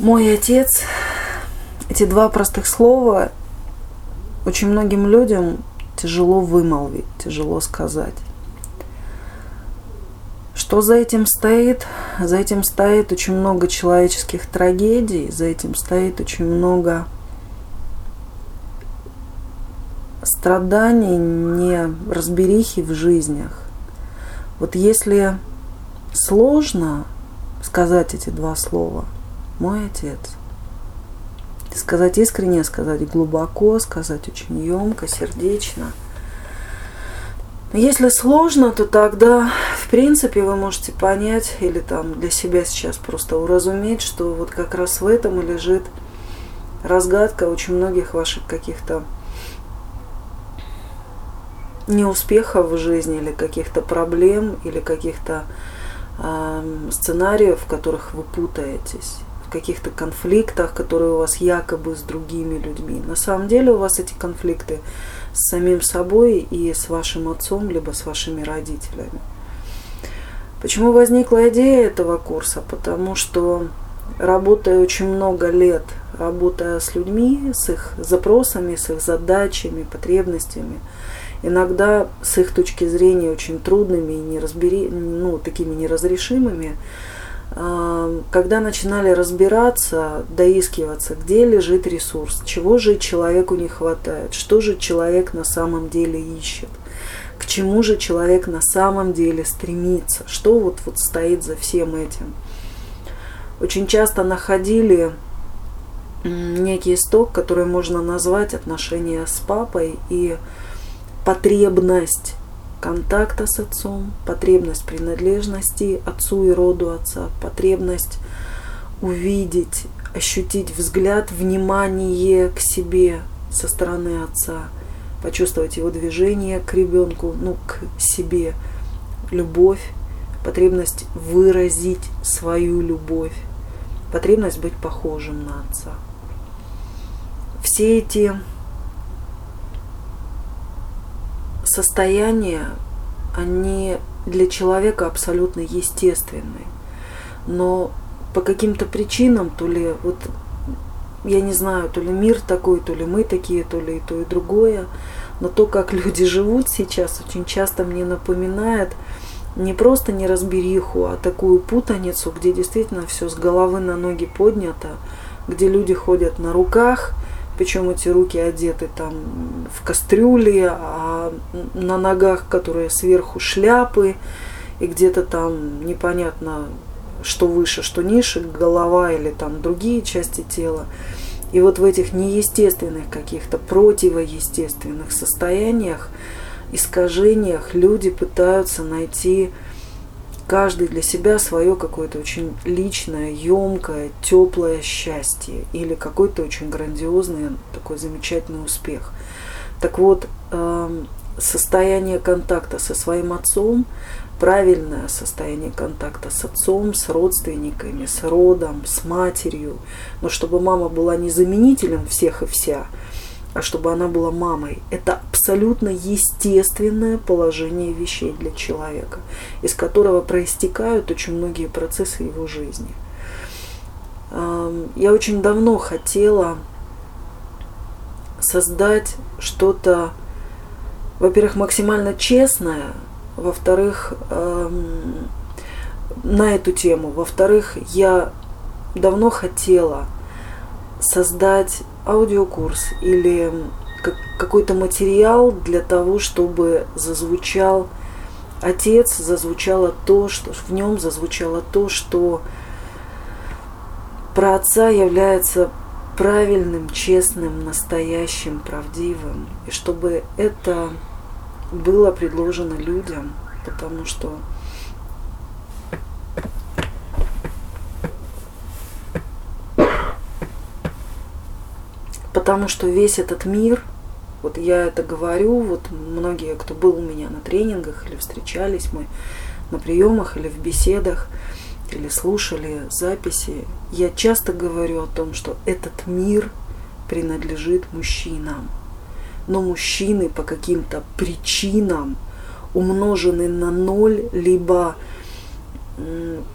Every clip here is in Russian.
Мой отец, эти два простых слова очень многим людям тяжело вымолвить, тяжело сказать. Что за этим стоит? За этим стоит очень много человеческих трагедий, за этим стоит очень много страданий, не разберихи в жизнях. Вот если сложно сказать эти два слова, мой отец, сказать искренне, сказать глубоко, сказать очень емко, сердечно – если сложно, то тогда, в принципе, вы можете понять или там для себя сейчас просто уразуметь, что вот как раз в этом и лежит разгадка очень многих ваших каких-то неуспехов в жизни или каких-то проблем или каких-то э, сценариев, в которых вы путаетесь, каких-то конфликтах, которые у вас якобы с другими людьми. На самом деле у вас эти конфликты с самим собой и с вашим отцом, либо с вашими родителями. Почему возникла идея этого курса? Потому что работая очень много лет, работая с людьми, с их запросами, с их задачами, потребностями, иногда с их точки зрения очень трудными и неразбери, ну, такими неразрешимыми, когда начинали разбираться, доискиваться, где лежит ресурс, чего же человеку не хватает, что же человек на самом деле ищет, к чему же человек на самом деле стремится, что вот, вот стоит за всем этим. Очень часто находили некий исток, который можно назвать отношения с папой и потребность контакта с отцом, потребность принадлежности отцу и роду отца, потребность увидеть, ощутить взгляд, внимание к себе со стороны отца, почувствовать его движение к ребенку, ну, к себе, любовь, потребность выразить свою любовь, потребность быть похожим на отца. Все эти состояния, они для человека абсолютно естественны. Но по каким-то причинам, то ли вот я не знаю, то ли мир такой, то ли мы такие, то ли и то, и другое. Но то, как люди живут сейчас, очень часто мне напоминает не просто неразбериху, а такую путаницу, где действительно все с головы на ноги поднято, где люди ходят на руках – причем эти руки одеты там в кастрюли, а на ногах, которые сверху шляпы, и где-то там непонятно, что выше, что ниже, голова или там другие части тела. И вот в этих неестественных каких-то противоестественных состояниях, искажениях люди пытаются найти каждый для себя свое какое-то очень личное, емкое, теплое счастье или какой-то очень грандиозный, такой замечательный успех. Так вот, эм, состояние контакта со своим отцом, правильное состояние контакта с отцом, с родственниками, с родом, с матерью, но чтобы мама была не заменителем всех и вся, а чтобы она была мамой. Это абсолютно естественное положение вещей для человека, из которого проистекают очень многие процессы его жизни. Я очень давно хотела создать что-то, во-первых, максимально честное, во-вторых, на эту тему, во-вторых, я давно хотела создать аудиокурс или какой-то материал для того, чтобы зазвучал отец, зазвучало то, что в нем зазвучало то, что про отца является правильным, честным, настоящим, правдивым. И чтобы это было предложено людям, потому что Потому что весь этот мир, вот я это говорю, вот многие, кто был у меня на тренингах или встречались мы на приемах или в беседах, или слушали записи, я часто говорю о том, что этот мир принадлежит мужчинам. Но мужчины по каким-то причинам умножены на ноль, либо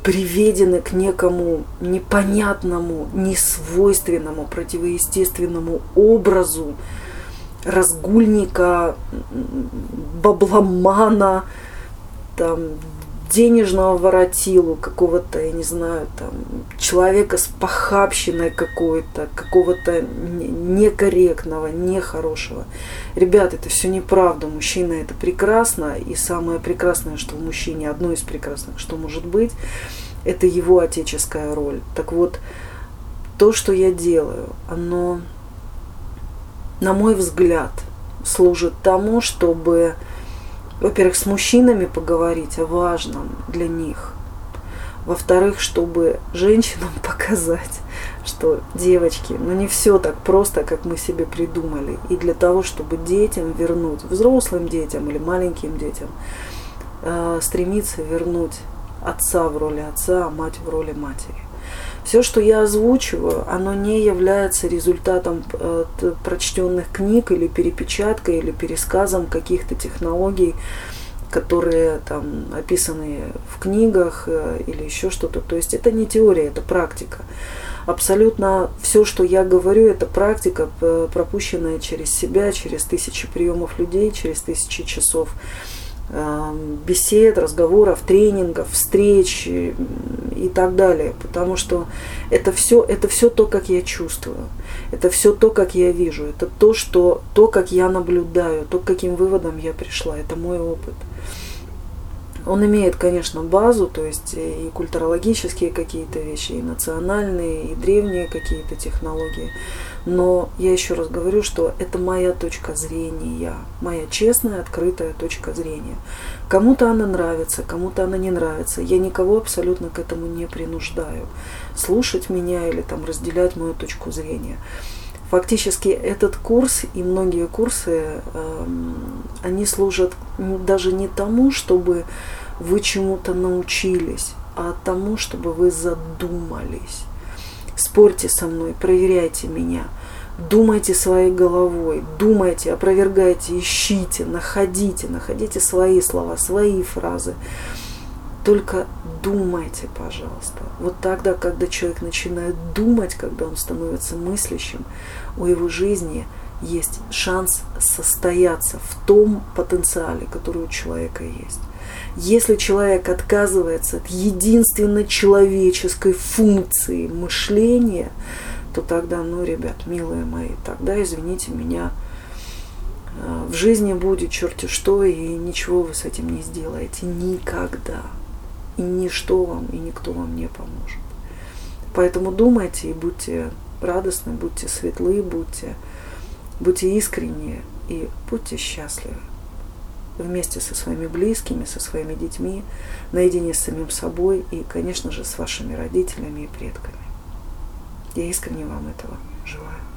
приведены к некому непонятному, несвойственному, противоестественному образу разгульника, бабломана, там, денежного воротилу, какого-то, я не знаю, там, человека с похабщиной какой-то, какого-то некорректного, нехорошего. Ребят, это все неправда. Мужчина это прекрасно, и самое прекрасное, что в мужчине, одно из прекрасных, что может быть, это его отеческая роль. Так вот, то, что я делаю, оно, на мой взгляд, служит тому, чтобы во-первых, с мужчинами поговорить о важном для них. Во-вторых, чтобы женщинам показать, что девочки, ну не все так просто, как мы себе придумали. И для того, чтобы детям вернуть, взрослым детям или маленьким детям, э, стремиться вернуть отца в роли отца, а мать в роли матери. Все, что я озвучиваю, оно не является результатом э, прочтенных книг или перепечаткой или пересказом каких-то технологий, которые там описаны в книгах э, или еще что-то. То есть это не теория, это практика. Абсолютно все, что я говорю, это практика, пропущенная через себя, через тысячи приемов людей, через тысячи часов бесед, разговоров, тренингов, встреч и так далее. Потому что это все, это все то, как я чувствую. Это все то, как я вижу. Это то, что, то, как я наблюдаю, то, к каким выводам я пришла. Это мой опыт. Он имеет, конечно, базу, то есть и культурологические какие-то вещи, и национальные, и древние какие-то технологии. Но я еще раз говорю, что это моя точка зрения, моя честная, открытая точка зрения. Кому-то она нравится, кому-то она не нравится. Я никого абсолютно к этому не принуждаю. Слушать меня или там разделять мою точку зрения. Фактически этот курс и многие курсы, эм, они служат даже не тому, чтобы вы чему-то научились, а тому, чтобы вы задумались. Спорьте со мной, проверяйте меня, думайте своей головой, думайте, опровергайте, ищите, находите, находите свои слова, свои фразы. Только думайте, пожалуйста. Вот тогда, когда человек начинает думать, когда он становится мыслящим, у его жизни есть шанс состояться в том потенциале, который у человека есть. Если человек отказывается от единственно человеческой функции мышления, то тогда, ну, ребят, милые мои, тогда, извините меня, э, в жизни будет черти что, и ничего вы с этим не сделаете никогда. И ничто вам, и никто вам не поможет. Поэтому думайте и будьте радостны, будьте светлы, будьте, будьте искренние и будьте счастливы. Вместе со своими близкими, со своими детьми, наедине с самим собой и, конечно же, с вашими родителями и предками. Я искренне вам этого желаю.